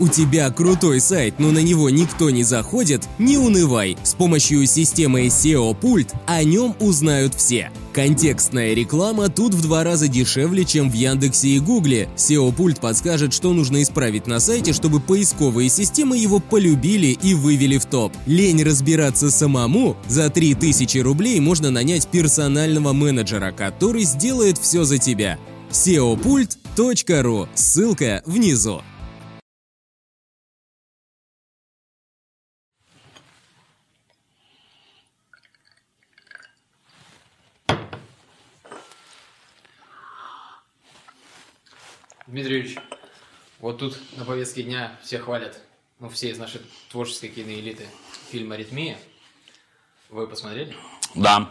У тебя крутой сайт, но на него никто не заходит? Не унывай. С помощью системы SEO Пульт о нем узнают все. Контекстная реклама тут в два раза дешевле, чем в Яндексе и Гугле. SEO Пульт подскажет, что нужно исправить на сайте, чтобы поисковые системы его полюбили и вывели в топ. Лень разбираться самому? За 3000 рублей можно нанять персонального менеджера, который сделает все за тебя. SEOPult.ru. Ссылка внизу. Дмитрий вот тут на повестке дня все хвалят, ну, все из нашей творческой киноэлиты, фильм «Аритмия». Вы посмотрели? Да.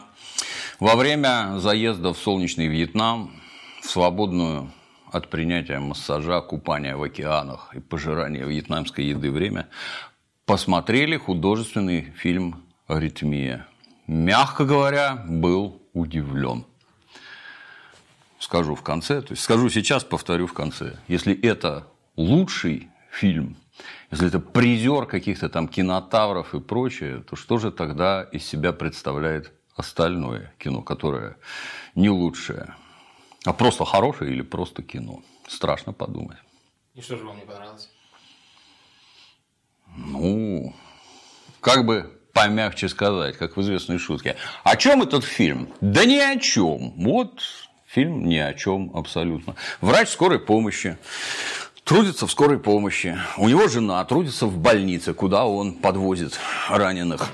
Во время заезда в солнечный Вьетнам, в свободную от принятия массажа, купания в океанах и пожирания вьетнамской еды время, посмотрели художественный фильм «Аритмия». Мягко говоря, был удивлен скажу в конце, то есть скажу сейчас, повторю в конце. Если это лучший фильм, если это призер каких-то там кинотавров и прочее, то что же тогда из себя представляет остальное кино, которое не лучшее, а просто хорошее или просто кино? Страшно подумать. И что же вам не понравилось? Ну, как бы помягче сказать, как в известной шутке. О чем этот фильм? Да ни о чем. Вот Фильм ни о чем абсолютно. Врач скорой помощи трудится в скорой помощи. У него жена трудится в больнице, куда он подвозит раненых.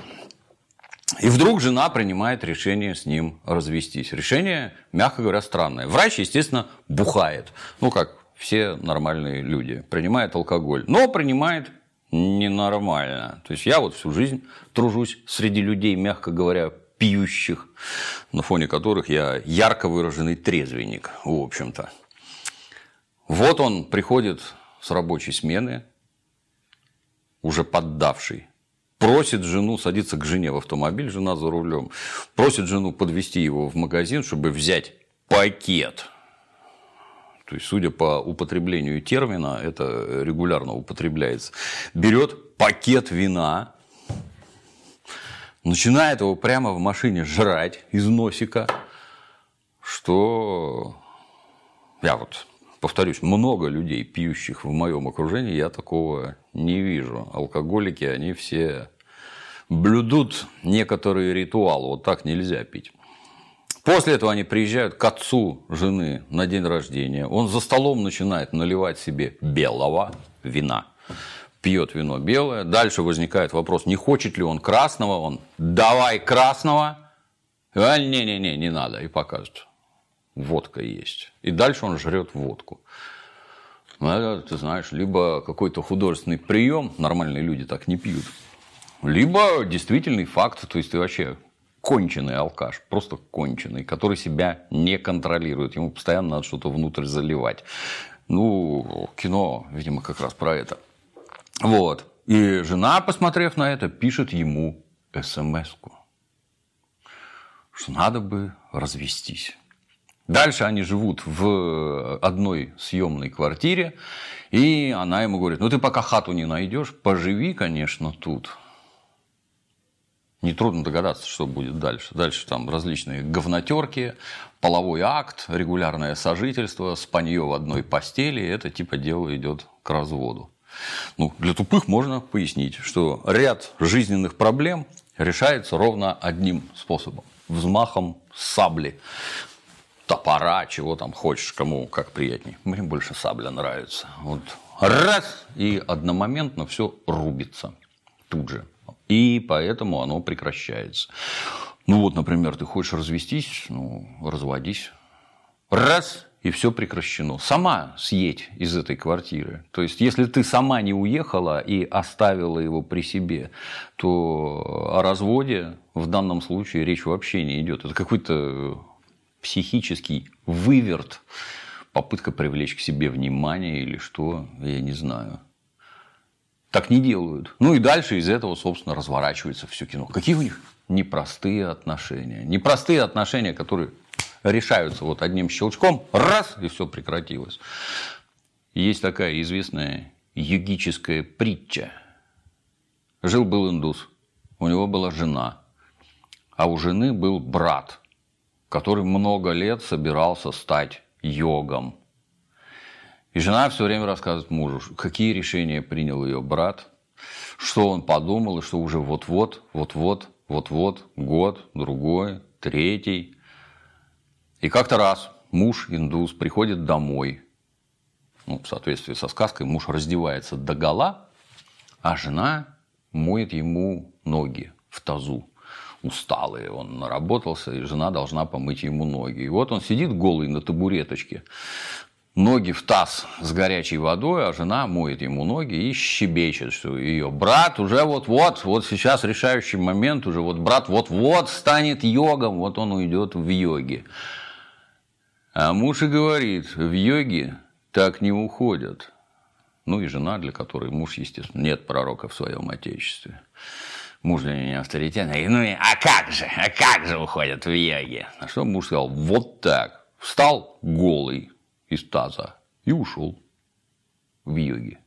И вдруг жена принимает решение с ним развестись. Решение, мягко говоря, странное. Врач, естественно, бухает. Ну, как все нормальные люди. Принимает алкоголь. Но принимает ненормально. То есть я вот всю жизнь тружусь среди людей, мягко говоря, пьющих, на фоне которых я ярко выраженный трезвенник, в общем-то. Вот он приходит с рабочей смены, уже поддавший, просит жену садиться к жене в автомобиль, жена за рулем, просит жену подвести его в магазин, чтобы взять пакет. То есть, судя по употреблению термина, это регулярно употребляется. Берет пакет вина, начинает его прямо в машине жрать из носика, что я вот повторюсь, много людей, пьющих в моем окружении, я такого не вижу. Алкоголики, они все блюдут некоторый ритуал. Вот так нельзя пить. После этого они приезжают к отцу жены на день рождения. Он за столом начинает наливать себе белого вина пьет вино белое. Дальше возникает вопрос, не хочет ли он красного. Он, давай красного. А, не-не-не, не надо. И показывает, водка есть. И дальше он жрет водку. Это, ты знаешь, либо какой-то художественный прием, нормальные люди так не пьют, либо действительный факт, то есть ты вообще конченый алкаш, просто конченый, который себя не контролирует, ему постоянно надо что-то внутрь заливать. Ну, кино, видимо, как раз про это. Вот. И жена, посмотрев на это, пишет ему смс что надо бы развестись. Дальше они живут в одной съемной квартире, и она ему говорит, ну ты пока хату не найдешь, поживи, конечно, тут. Нетрудно догадаться, что будет дальше. Дальше там различные говнотерки, половой акт, регулярное сожительство, спанье в одной постели. Это типа дело идет к разводу. Ну, для тупых можно пояснить, что ряд жизненных проблем решается ровно одним способом – взмахом сабли, топора, чего там хочешь, кому как приятней. Мне больше сабля нравится. Вот раз, и одномоментно все рубится тут же. И поэтому оно прекращается. Ну вот, например, ты хочешь развестись, ну, разводись. Раз, и все прекращено. Сама съедь из этой квартиры. То есть, если ты сама не уехала и оставила его при себе, то о разводе в данном случае речь вообще не идет. Это какой-то психический выверт, попытка привлечь к себе внимание или что, я не знаю. Так не делают. Ну и дальше из этого, собственно, разворачивается все кино. Какие у них непростые отношения. Непростые отношения, которые решаются вот одним щелчком, раз, и все прекратилось. Есть такая известная йогическая притча. Жил-был индус, у него была жена, а у жены был брат, который много лет собирался стать йогом. И жена все время рассказывает мужу, какие решения принял ее брат, что он подумал, и что уже вот-вот, вот-вот, вот-вот, год, другой, третий. И как-то раз муж индус приходит домой. Ну, в соответствии со сказкой, муж раздевается до гола, а жена моет ему ноги в тазу. Усталый, он наработался, и жена должна помыть ему ноги. И вот он сидит голый на табуреточке, ноги в таз с горячей водой, а жена моет ему ноги и щебечет, что ее брат уже вот-вот, вот сейчас решающий момент, уже вот брат вот-вот станет йогом, вот он уйдет в йоги. А муж и говорит, в йоге так не уходят. Ну и жена, для которой муж, естественно, нет пророка в своем отечестве. Муж для меня авторитетный. Ну и а как же, а как же уходят в йоге? На что муж сказал, вот так. Встал голый, из таза и ушел в йоги.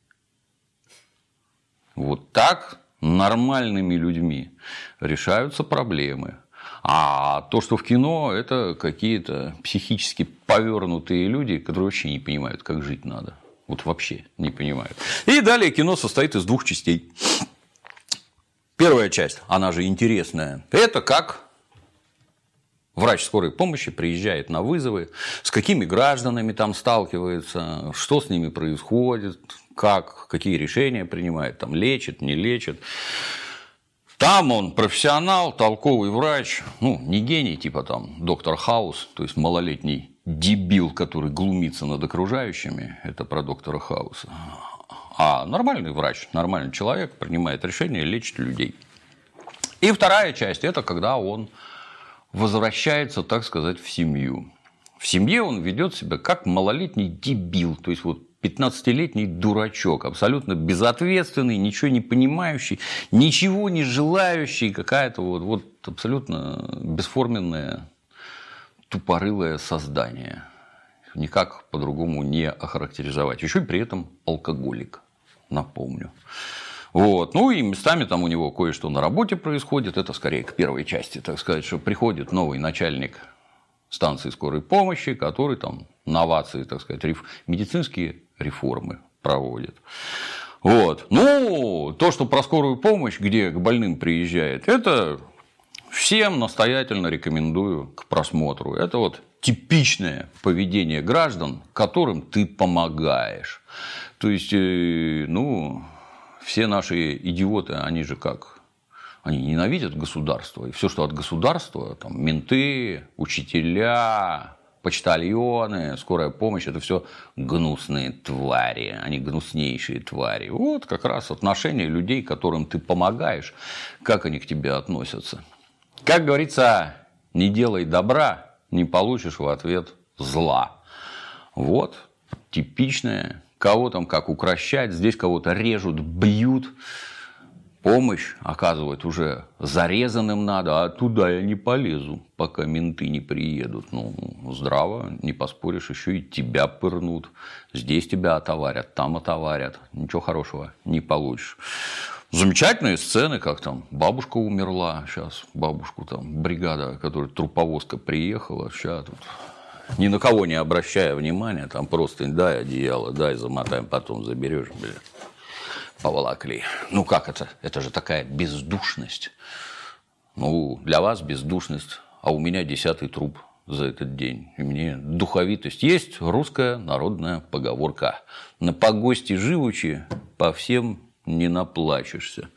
Вот так нормальными людьми решаются проблемы. А то, что в кино, это какие-то психически повернутые люди, которые вообще не понимают, как жить надо. Вот вообще не понимают. И далее кино состоит из двух частей. Первая часть, она же интересная, это как Врач скорой помощи приезжает на вызовы, с какими гражданами там сталкивается, что с ними происходит, как, какие решения принимает, там лечит, не лечит. Там он профессионал, толковый врач, ну, не гений, типа там доктор Хаус, то есть малолетний дебил, который глумится над окружающими, это про доктора Хауса. А нормальный врач, нормальный человек принимает решения, лечит людей. И вторая часть – это когда он возвращается, так сказать, в семью. В семье он ведет себя как малолетний дебил, то есть вот 15-летний дурачок, абсолютно безответственный, ничего не понимающий, ничего не желающий, какая-то вот, вот абсолютно бесформенное, тупорылое создание. Никак по-другому не охарактеризовать. Еще и при этом алкоголик, напомню. Вот. Ну и местами там у него кое-что на работе происходит. Это скорее к первой части, так сказать, что приходит новый начальник станции скорой помощи, который там новации, так сказать, реф... медицинские реформы проводит. Вот. Ну, то, что про скорую помощь, где к больным приезжает, это всем настоятельно рекомендую к просмотру. Это вот типичное поведение граждан, которым ты помогаешь. То есть, э, ну, все наши идиоты, они же как? Они ненавидят государство. И все, что от государства, там, менты, учителя, почтальоны, скорая помощь, это все гнусные твари, они гнуснейшие твари. Вот как раз отношение людей, которым ты помогаешь, как они к тебе относятся. Как говорится, не делай добра, не получишь в ответ зла. Вот типичное кого там как укращать, здесь кого-то режут, бьют, помощь оказывают уже зарезанным надо, а туда я не полезу, пока менты не приедут. Ну, здраво, не поспоришь, еще и тебя пырнут. Здесь тебя отоварят, там отоварят. Ничего хорошего не получишь. Замечательные сцены, как там бабушка умерла, сейчас бабушку там бригада, которая труповозка приехала, сейчас тут ни на кого не обращая внимания, там просто дай одеяло, дай замотаем, потом заберешь, блин, поволокли. Ну как это? Это же такая бездушность. Ну, для вас бездушность, а у меня десятый труп за этот день. И мне духовитость. Есть русская народная поговорка. На погости живучи по всем не наплачешься.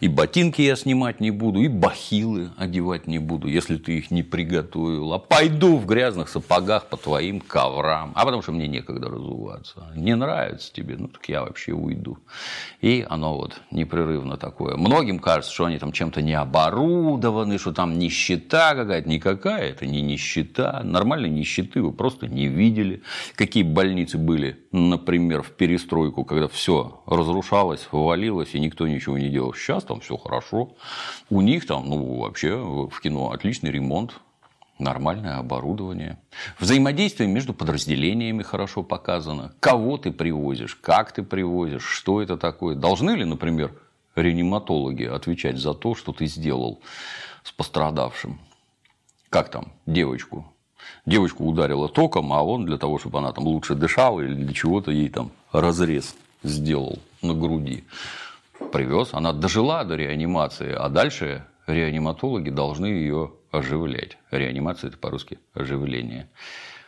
И ботинки я снимать не буду, и бахилы одевать не буду, если ты их не приготовил. А пойду в грязных сапогах по твоим коврам. А потому что мне некогда разуваться. Не нравится тебе, ну так я вообще уйду. И оно вот непрерывно такое. Многим кажется, что они там чем-то не оборудованы, что там нищета какая-то. Никакая это не нищета. Нормальной нищеты вы просто не видели. Какие больницы были, например, в перестройку, когда все разрушалось, провалилось, и никто ничего не делал. Сейчас там все хорошо. У них там, ну, вообще в кино отличный ремонт. нормальное оборудование. Взаимодействие между подразделениями хорошо показано. Кого ты привозишь, как ты привозишь, что это такое. Должны ли, например, реаниматологи отвечать за то, что ты сделал с пострадавшим? Как там девочку? Девочку ударило током, а он для того, чтобы она там лучше дышала или для чего-то ей там разрез сделал на груди. Привез, она дожила до реанимации, а дальше реаниматологи должны ее оживлять. Реанимация – это по-русски оживление.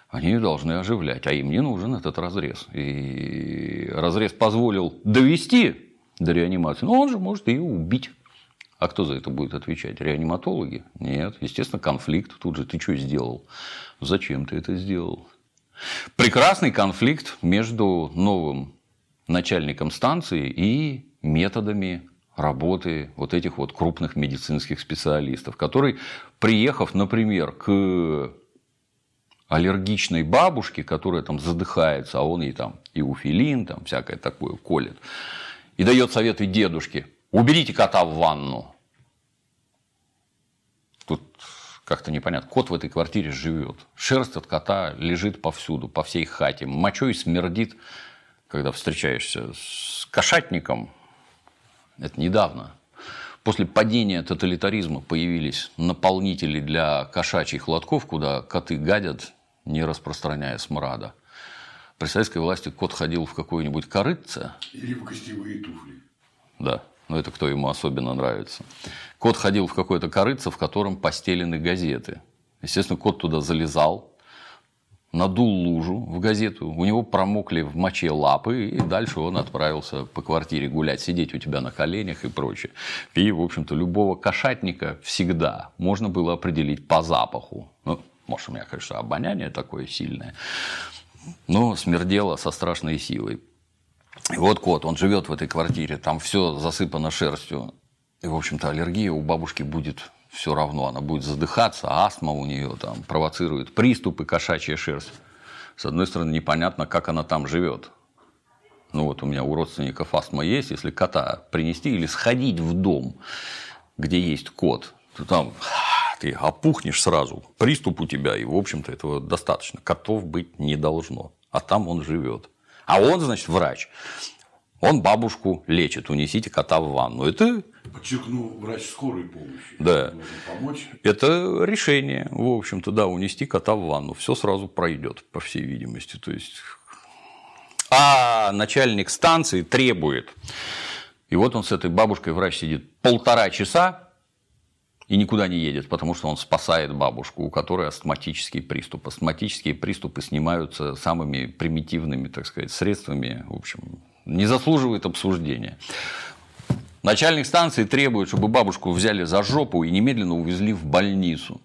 Они ее должны оживлять, а им не нужен этот разрез. И разрез позволил довести до реанимации, но он же может ее убить. А кто за это будет отвечать? Реаниматологи? Нет. Естественно, конфликт. Тут же ты что сделал? Зачем ты это сделал? Прекрасный конфликт между новым начальником станции и методами работы вот этих вот крупных медицинских специалистов, который, приехав, например, к аллергичной бабушке, которая там задыхается, а он ей там иуфилин, там всякое такое колет, и дает советы дедушке, уберите кота в ванну. Тут как-то непонятно. Кот в этой квартире живет. Шерсть от кота лежит повсюду, по всей хате. Мочой смердит, когда встречаешься с кошатником, это недавно. После падения тоталитаризма появились наполнители для кошачьих лотков, куда коты гадят, не распространяя смрада. При советской власти кот ходил в какое-нибудь корытце. Или в гостевые туфли. Да, но это кто ему особенно нравится. Кот ходил в какое-то корыце, в котором постелены газеты. Естественно, кот туда залезал, надул лужу в газету, у него промокли в моче лапы, и дальше он отправился по квартире гулять, сидеть у тебя на коленях и прочее. И, в общем-то, любого кошатника всегда можно было определить по запаху. Ну, может, у меня, конечно, обоняние такое сильное, но смердело со страшной силой. И вот кот, он живет в этой квартире, там все засыпано шерстью. И, в общем-то, аллергия у бабушки будет все равно она будет задыхаться, астма у нее там провоцирует приступы, кошачья шерсть. С одной стороны, непонятно, как она там живет. Ну вот у меня у родственников астма есть, если кота принести или сходить в дом, где есть кот, то там ты опухнешь сразу, приступ у тебя, и, в общем-то, этого достаточно. Котов быть не должно, а там он живет. А он, значит, врач. Он бабушку лечит, унесите кота в ванну. Это Подчеркну, врач скорой помощи. Да. Помочь. Это решение, в общем-то, да, унести кота в ванну. Все сразу пройдет, по всей видимости. То есть... А начальник станции требует. И вот он с этой бабушкой, врач сидит полтора часа и никуда не едет, потому что он спасает бабушку, у которой астматический приступ. Астматические приступы снимаются самыми примитивными, так сказать, средствами. В общем, не заслуживает обсуждения. Начальник станции требует, чтобы бабушку взяли за жопу и немедленно увезли в больницу.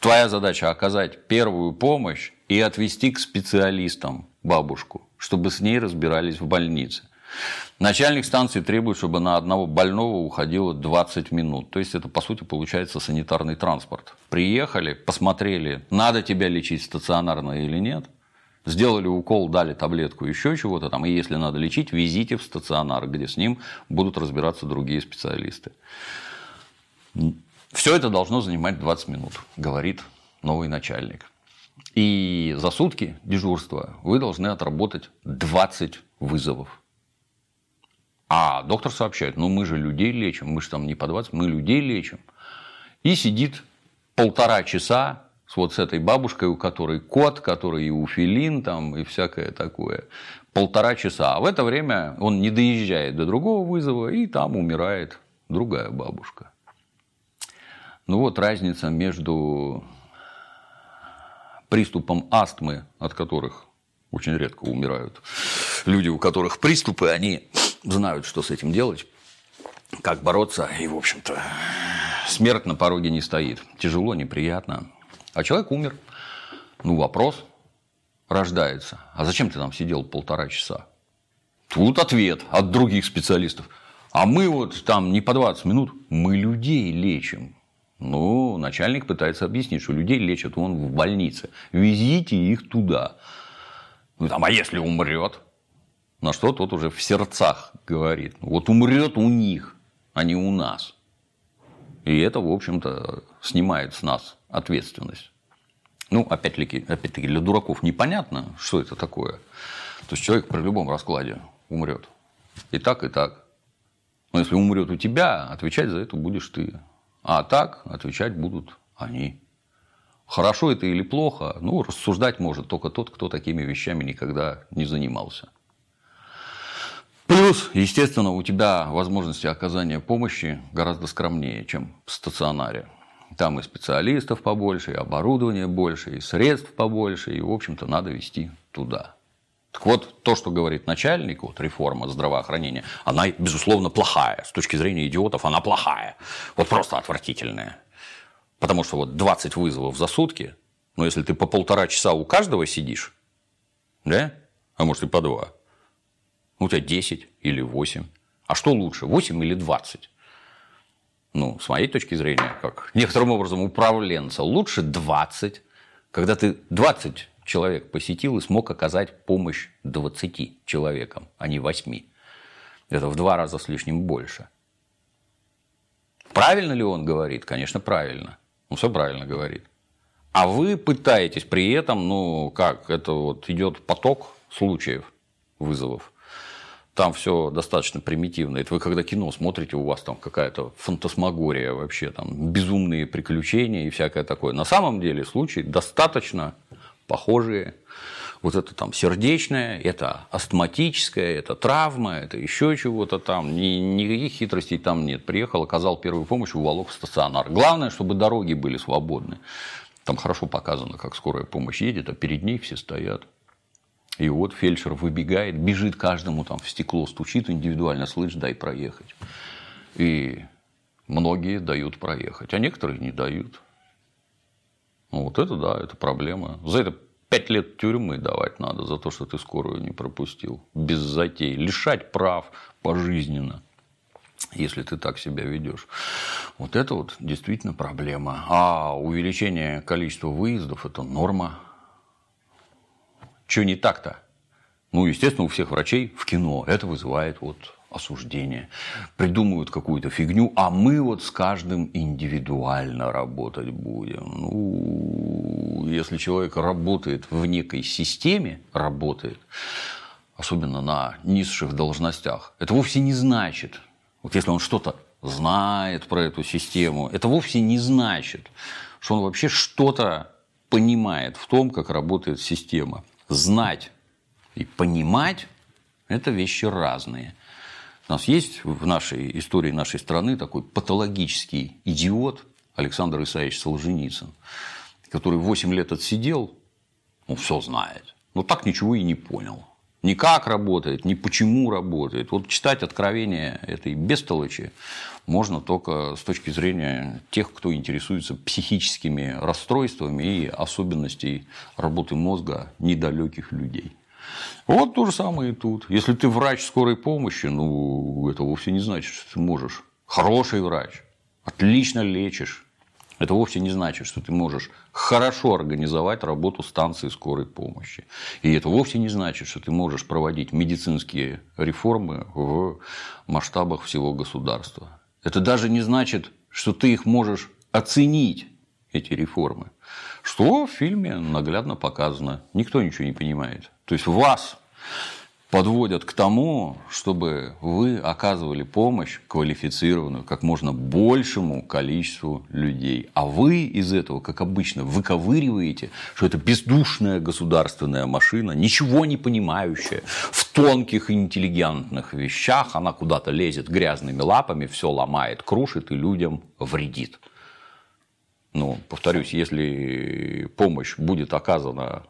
Твоя задача оказать первую помощь и отвезти к специалистам бабушку, чтобы с ней разбирались в больнице. Начальник станции требует, чтобы на одного больного уходило 20 минут. То есть это, по сути, получается санитарный транспорт. Приехали, посмотрели, надо тебя лечить стационарно или нет – Сделали укол, дали таблетку, еще чего-то там, и если надо лечить, везите в стационар, где с ним будут разбираться другие специалисты. Все это должно занимать 20 минут, говорит новый начальник. И за сутки дежурства вы должны отработать 20 вызовов. А доктор сообщает, ну мы же людей лечим, мы же там не по 20, мы людей лечим. И сидит полтора часа вот с этой бабушкой, у которой кот, который и уфилин там, и всякое такое. Полтора часа. А в это время он не доезжает до другого вызова, и там умирает другая бабушка. Ну вот разница между приступом астмы, от которых очень редко умирают люди, у которых приступы, они знают, что с этим делать, как бороться, и, в общем-то, смерть на пороге не стоит. Тяжело, неприятно. А человек умер. Ну, вопрос рождается. А зачем ты там сидел полтора часа? Тут ответ от других специалистов. А мы вот там не по 20 минут, мы людей лечим. Ну, начальник пытается объяснить, что людей лечат он в больнице. Везите их туда. Ну, там, а если умрет? На что тот уже в сердцах говорит. Вот умрет у них, а не у нас. И это, в общем-то, снимает с нас ответственность. Ну, опять-таки, опять-таки, для дураков непонятно, что это такое. То есть человек при любом раскладе умрет. И так, и так. Но если умрет у тебя, отвечать за это будешь ты. А так отвечать будут они. Хорошо это или плохо, ну, рассуждать может только тот, кто такими вещами никогда не занимался. Плюс, естественно, у тебя возможности оказания помощи гораздо скромнее, чем в стационаре. Там и специалистов побольше, и оборудования больше, и средств побольше, и, в общем-то, надо вести туда. Так вот, то, что говорит начальник, вот реформа здравоохранения, она, безусловно, плохая. С точки зрения идиотов, она плохая. Вот просто отвратительная. Потому что вот 20 вызовов за сутки, но если ты по полтора часа у каждого сидишь, да, а может и по два, у тебя 10 или 8. А что лучше, 8 или 20? Ну, с моей точки зрения, как некоторым образом управленца, лучше 20, когда ты 20 человек посетил и смог оказать помощь 20 человекам, а не 8. Это в два раза с лишним больше. Правильно ли он говорит? Конечно, правильно. Он все правильно говорит. А вы пытаетесь при этом, ну как, это вот идет поток случаев вызовов. Там все достаточно примитивно. Это вы когда кино смотрите, у вас там какая-то фантасмагория вообще, там безумные приключения и всякое такое. На самом деле случаи достаточно похожие. Вот это там сердечное, это астматическое, это травма, это еще чего-то там. Ни, никаких хитростей там нет. Приехал, оказал первую помощь, уволок в стационар. Главное, чтобы дороги были свободны. Там хорошо показано, как скорая помощь едет, а перед ней все стоят. И вот фельдшер выбегает, бежит каждому там в стекло, стучит индивидуально, слышь, дай проехать. И многие дают проехать, а некоторые не дают. Ну, вот это да, это проблема. За это пять лет тюрьмы давать надо, за то, что ты скорую не пропустил. Без затей. Лишать прав пожизненно если ты так себя ведешь. Вот это вот действительно проблема. А увеличение количества выездов – это норма. Что не так-то? Ну, естественно, у всех врачей в кино это вызывает вот осуждение. Придумывают какую-то фигню, а мы вот с каждым индивидуально работать будем. Ну, если человек работает в некой системе, работает, особенно на низших должностях, это вовсе не значит, вот если он что-то знает про эту систему, это вовсе не значит, что он вообще что-то понимает в том, как работает система. Знать и понимать – это вещи разные. У нас есть в нашей истории нашей страны такой патологический идиот Александр Исаевич Солженицын, который 8 лет отсидел, он все знает, но так ничего и не понял. Ни как работает, ни почему работает. Вот читать откровения этой бестолочи можно только с точки зрения тех, кто интересуется психическими расстройствами и особенностей работы мозга недалеких людей. Вот то же самое и тут. Если ты врач скорой помощи, ну, это вовсе не значит, что ты можешь. Хороший врач, отлично лечишь. Это вовсе не значит, что ты можешь хорошо организовать работу станции скорой помощи. И это вовсе не значит, что ты можешь проводить медицинские реформы в масштабах всего государства. Это даже не значит, что ты их можешь оценить, эти реформы. Что в фильме наглядно показано. Никто ничего не понимает. То есть вас подводят к тому, чтобы вы оказывали помощь квалифицированную как можно большему количеству людей. А вы из этого, как обычно, выковыриваете, что это бездушная государственная машина, ничего не понимающая в тонких и интеллигентных вещах. Она куда-то лезет грязными лапами, все ломает, крушит и людям вредит. Но, повторюсь, если помощь будет оказана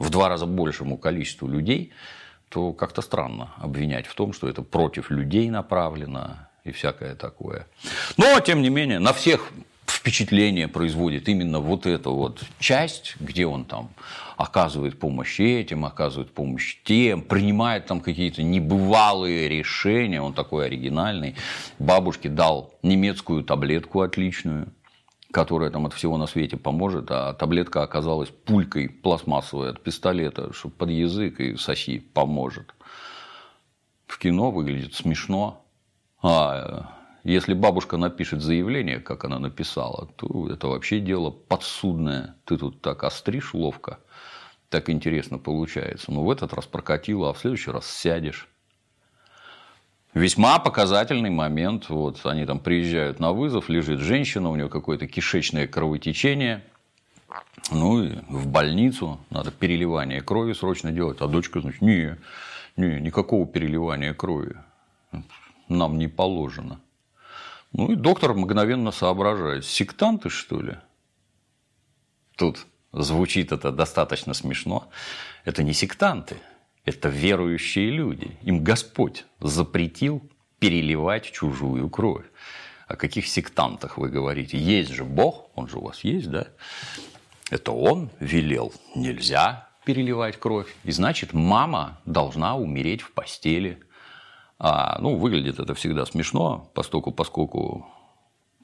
в два раза большему количеству людей, то как-то странно обвинять в том, что это против людей направлено и всякое такое. Но, тем не менее, на всех впечатление производит именно вот эта вот часть, где он там оказывает помощь этим, оказывает помощь тем, принимает там какие-то небывалые решения, он такой оригинальный. Бабушке дал немецкую таблетку отличную, которая там от всего на свете поможет, а таблетка оказалась пулькой пластмассовой от пистолета, что под язык и соси поможет. В кино выглядит смешно, а Если бабушка напишет заявление, как она написала, то это вообще дело подсудное. Ты тут так остришь ловко, так интересно получается. Но в этот раз прокатило, а в следующий раз сядешь. Весьма показательный момент. Вот они там приезжают на вызов, лежит женщина, у нее какое-то кишечное кровотечение. Ну и в больницу надо переливание крови срочно делать. А дочка, значит, не, не, никакого переливания крови нам не положено. Ну и доктор мгновенно соображает. Сектанты, что ли? Тут звучит это достаточно смешно. Это не сектанты, это верующие люди. Им Господь запретил переливать чужую кровь. О каких сектантах вы говорите? Есть же Бог, он же у вас есть, да? Это он велел. Нельзя переливать кровь. И значит, мама должна умереть в постели. А, ну, выглядит это всегда смешно, поскольку, поскольку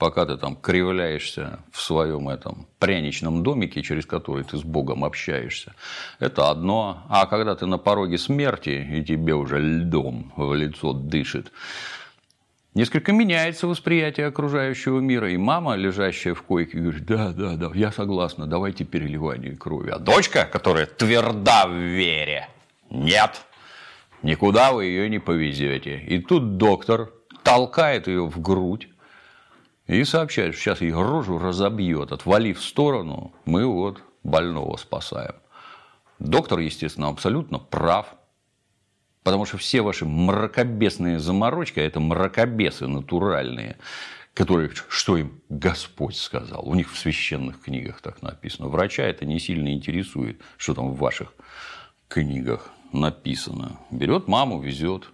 пока ты там кривляешься в своем этом пряничном домике, через который ты с Богом общаешься, это одно. А когда ты на пороге смерти, и тебе уже льдом в лицо дышит, Несколько меняется восприятие окружающего мира, и мама, лежащая в койке, говорит, да, да, да, я согласна, давайте переливание крови. А дочка, которая тверда в вере, нет, никуда вы ее не повезете. И тут доктор толкает ее в грудь, и сообщает, что сейчас ей рожу разобьет, отвалив в сторону, мы вот больного спасаем. Доктор, естественно, абсолютно прав. Потому что все ваши мракобесные заморочки, а это мракобесы натуральные, которые, что им Господь сказал. У них в священных книгах так написано. Врача это не сильно интересует, что там в ваших книгах написано. Берет маму, везет.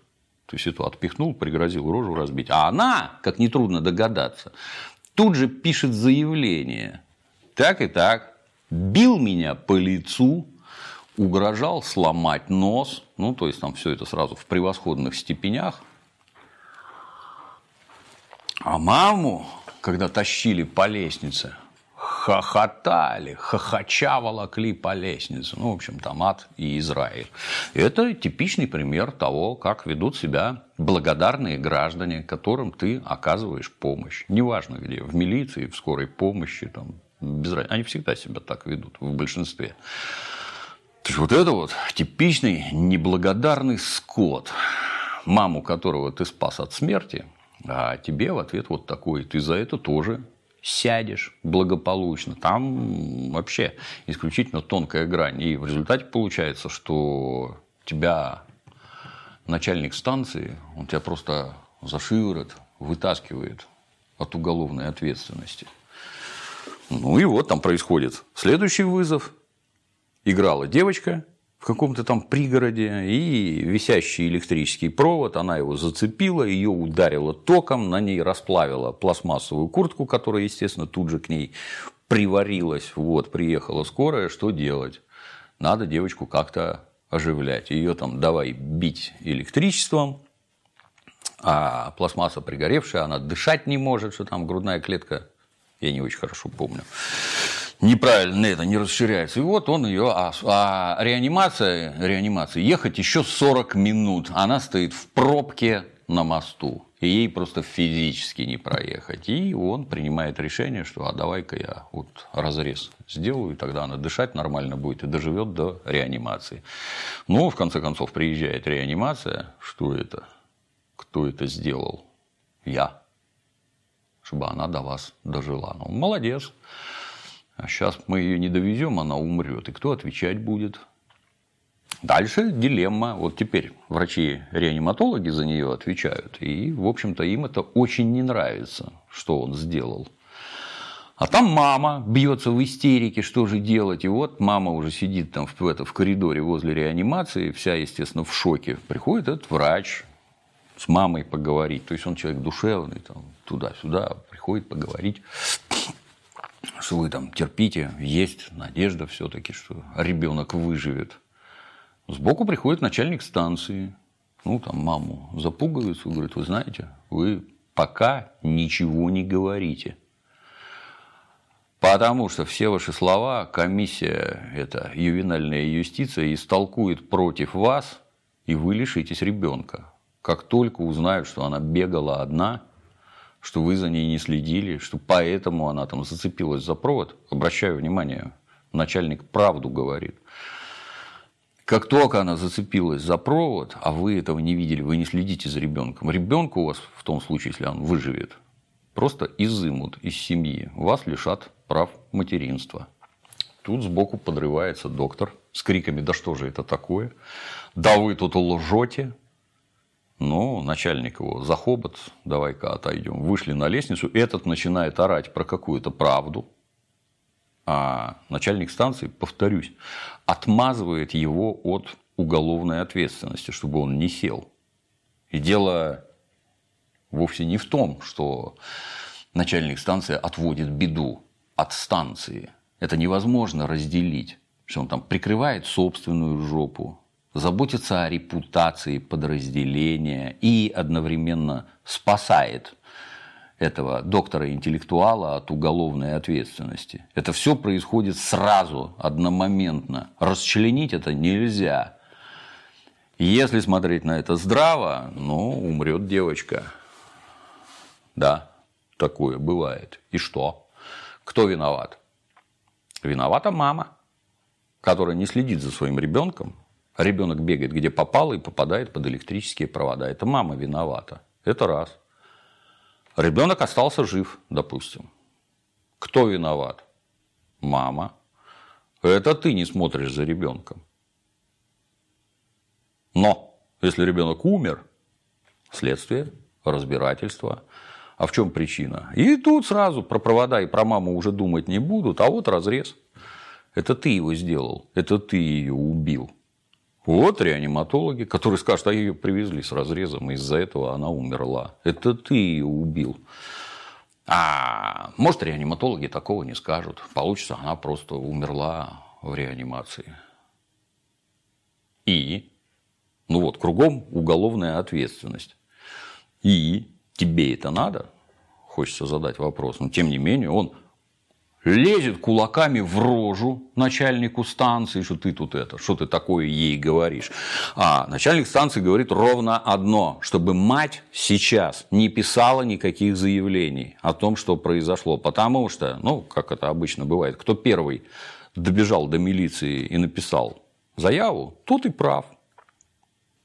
То есть, это отпихнул, пригрозил рожу разбить. А она, как нетрудно догадаться, тут же пишет заявление. Так и так. Бил меня по лицу, угрожал сломать нос. Ну, то есть, там все это сразу в превосходных степенях. А маму, когда тащили по лестнице, хохотали, хохоча волокли по лестнице. Ну, в общем, там ад и Израиль. Это типичный пример того, как ведут себя благодарные граждане, которым ты оказываешь помощь. Неважно где, в милиции, в скорой помощи, там, без разницы. Они всегда себя так ведут в большинстве. То есть, вот это вот типичный неблагодарный скот, маму которого ты спас от смерти, а тебе в ответ вот такой, ты за это тоже сядешь благополучно. Там вообще исключительно тонкая грань. И в результате получается, что тебя начальник станции, он тебя просто за шиворот вытаскивает от уголовной ответственности. Ну и вот там происходит следующий вызов. Играла девочка, каком-то там пригороде, и висящий электрический провод, она его зацепила, ее ударила током, на ней расплавила пластмассовую куртку, которая, естественно, тут же к ней приварилась. Вот, приехала скорая, что делать? Надо девочку как-то оживлять. Ее там давай бить электричеством, а пластмасса пригоревшая, она дышать не может, что там грудная клетка, я не очень хорошо помню неправильно это не расширяется. И вот он ее, а, а реанимация, реанимация, ехать еще 40 минут. Она стоит в пробке на мосту. И ей просто физически не проехать. И он принимает решение, что а давай-ка я вот разрез сделаю, и тогда она дышать нормально будет и доживет до реанимации. Ну, в конце концов, приезжает реанимация. Что это? Кто это сделал? Я. Чтобы она до вас дожила. Ну, молодец. А сейчас мы ее не довезем, она умрет. И кто отвечать будет? Дальше дилемма. Вот теперь врачи-реаниматологи за нее отвечают. И, в общем-то, им это очень не нравится, что он сделал. А там мама бьется в истерике, что же делать. И вот мама уже сидит там в, это, в коридоре возле реанимации, вся, естественно, в шоке. Приходит этот врач с мамой поговорить. То есть он человек душевный, там, туда-сюда, приходит поговорить что вы там терпите, есть надежда все-таки, что ребенок выживет. Сбоку приходит начальник станции, ну, там маму запугивается, говорит, вы знаете, вы пока ничего не говорите. Потому что все ваши слова комиссия, это ювенальная юстиция, истолкует против вас, и вы лишитесь ребенка. Как только узнают, что она бегала одна, что вы за ней не следили, что поэтому она там зацепилась за провод. Обращаю внимание, начальник правду говорит. Как только она зацепилась за провод, а вы этого не видели, вы не следите за ребенком, ребенка у вас в том случае, если он выживет, просто изымут из семьи, вас лишат прав материнства. Тут сбоку подрывается доктор с криками «Да что же это такое? Да вы тут лжете!» Ну, начальник его за хобот, давай-ка отойдем. Вышли на лестницу, этот начинает орать про какую-то правду. А начальник станции, повторюсь, отмазывает его от уголовной ответственности, чтобы он не сел. И дело вовсе не в том, что начальник станции отводит беду от станции. Это невозможно разделить, что он там прикрывает собственную жопу, заботится о репутации подразделения и одновременно спасает этого доктора-интеллектуала от уголовной ответственности. Это все происходит сразу, одномоментно. Расчленить это нельзя. Если смотреть на это здраво, ну, умрет девочка. Да, такое бывает. И что? Кто виноват? Виновата мама, которая не следит за своим ребенком. Ребенок бегает где попало и попадает под электрические провода. Это мама виновата. Это раз. Ребенок остался жив, допустим. Кто виноват? Мама. Это ты не смотришь за ребенком. Но если ребенок умер, следствие, разбирательство. А в чем причина? И тут сразу про провода и про маму уже думать не будут, а вот разрез. Это ты его сделал, это ты ее убил. Вот реаниматологи, которые скажут, а ее привезли с разрезом, и из-за этого она умерла. Это ты ее убил. А может, реаниматологи такого не скажут. Получится, она просто умерла в реанимации. И, ну вот, кругом уголовная ответственность. И тебе это надо? Хочется задать вопрос. Но тем не менее, он лезет кулаками в рожу начальнику станции, что ты тут это, что ты такое ей говоришь. А начальник станции говорит ровно одно, чтобы мать сейчас не писала никаких заявлений о том, что произошло. Потому что, ну, как это обычно бывает, кто первый добежал до милиции и написал заяву, тот и прав.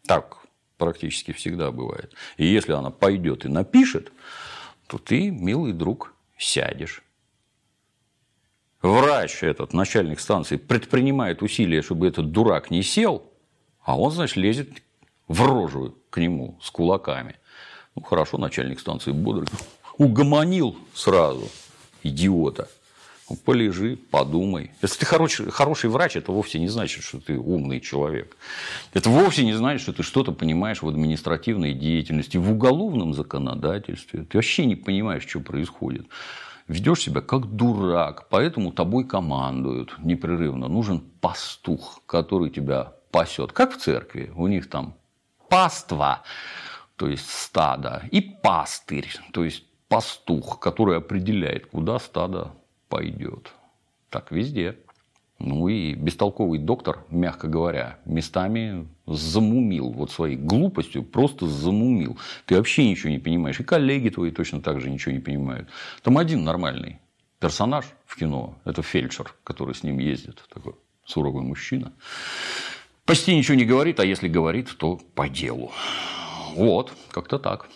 Так практически всегда бывает. И если она пойдет и напишет, то ты, милый друг, сядешь. Врач этот, начальник станции, предпринимает усилия, чтобы этот дурак не сел, а он, значит, лезет в рожу к нему с кулаками. Ну, хорошо, начальник станции бодрый. Угомонил сразу идиота. Ну, полежи, подумай. Если ты хороший, хороший врач, это вовсе не значит, что ты умный человек. Это вовсе не значит, что ты что-то понимаешь в административной деятельности, в уголовном законодательстве. Ты вообще не понимаешь, что происходит. Ведешь себя как дурак, поэтому тобой командуют непрерывно. Нужен пастух, который тебя пасет. Как в церкви. У них там паства, то есть стадо, и пастырь, то есть пастух, который определяет, куда стадо пойдет. Так везде. Ну и бестолковый доктор, мягко говоря, местами замумил вот своей глупостью, просто замумил. Ты вообще ничего не понимаешь. И коллеги твои точно так же ничего не понимают. Там один нормальный персонаж в кино, это фельдшер, который с ним ездит, такой суровый мужчина. Почти ничего не говорит, а если говорит, то по делу. Вот, как-то так.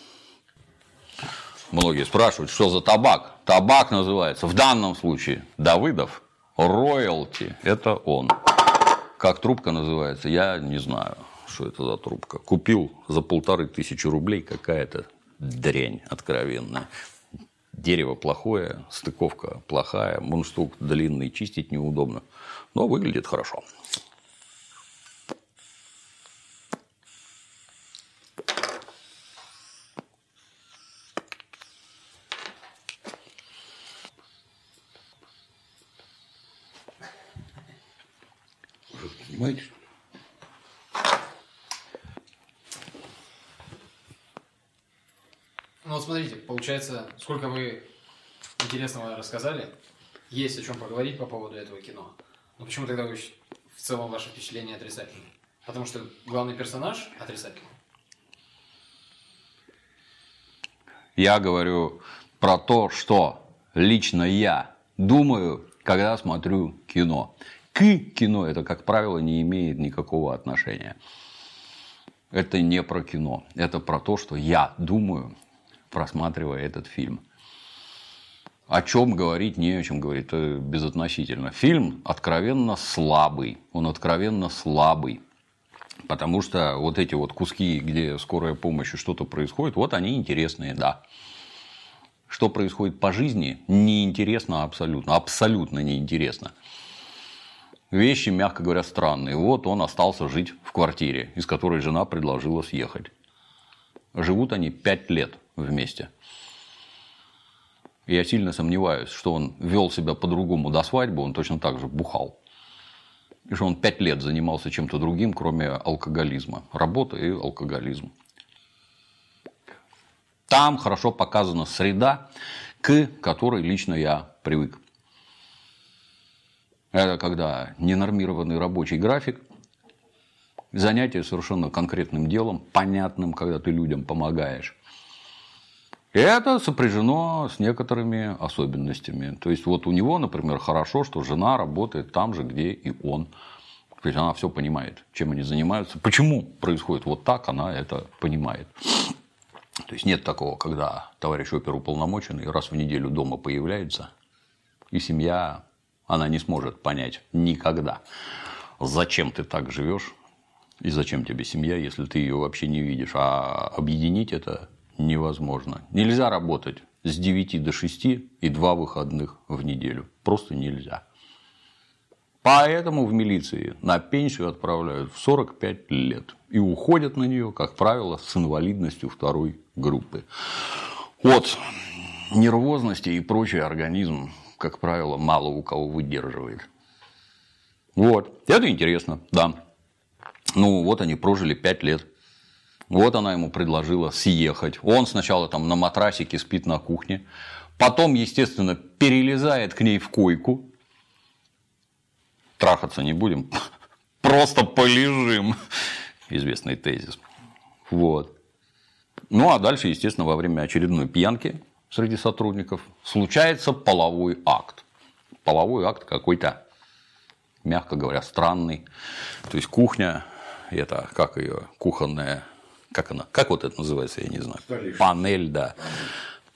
Многие спрашивают, что за табак. Табак называется в данном случае Давыдов роялти – это он. Как трубка называется, я не знаю, что это за трубка. Купил за полторы тысячи рублей какая-то дрянь откровенная. Дерево плохое, стыковка плохая, мундштук длинный, чистить неудобно. Но выглядит хорошо. Понимаете? Ну вот смотрите, получается, сколько вы интересного рассказали, есть о чем поговорить по поводу этого кино. Но почему тогда вы в целом ваше впечатление отрицательное? Потому что главный персонаж отрицательный. Я говорю про то, что лично я думаю, когда смотрю кино. К кино это, как правило, не имеет никакого отношения. Это не про кино. Это про то, что я думаю, просматривая этот фильм. О чем говорить, не о чем говорить, это безотносительно. Фильм откровенно слабый. Он откровенно слабый. Потому что вот эти вот куски, где скорая помощь и что-то происходит, вот они интересные, да. Что происходит по жизни, неинтересно абсолютно. Абсолютно неинтересно. Вещи, мягко говоря, странные. Вот он остался жить в квартире, из которой жена предложила съехать. Живут они пять лет вместе. Я сильно сомневаюсь, что он вел себя по-другому до свадьбы, он точно так же бухал. И что он пять лет занимался чем-то другим, кроме алкоголизма. Работа и алкоголизм. Там хорошо показана среда, к которой лично я привык. Это когда ненормированный рабочий график, занятие совершенно конкретным делом, понятным, когда ты людям помогаешь. И это сопряжено с некоторыми особенностями. То есть, вот у него, например, хорошо, что жена работает там же, где и он. То есть, она все понимает, чем они занимаются. Почему происходит вот так, она это понимает. То есть, нет такого, когда товарищ оперуполномоченный раз в неделю дома появляется, и семья, она не сможет понять никогда, зачем ты так живешь, и зачем тебе семья, если ты ее вообще не видишь. А объединить это невозможно. Нельзя работать с 9 до 6 и два выходных в неделю. Просто нельзя. Поэтому в милиции на пенсию отправляют в 45 лет. И уходят на нее, как правило, с инвалидностью второй группы. От нервозности и прочий организм, как правило, мало у кого выдерживает. Вот. Это интересно, да. Ну, вот они прожили 5 лет вот она ему предложила съехать. Он сначала там на матрасике спит на кухне. Потом, естественно, перелезает к ней в койку. Трахаться не будем. Просто полежим. Известный тезис. Вот. Ну, а дальше, естественно, во время очередной пьянки среди сотрудников случается половой акт. Половой акт какой-то, мягко говоря, странный. То есть кухня, это как ее кухонная как она, как вот это называется, я не знаю. Столичный. Панель, да.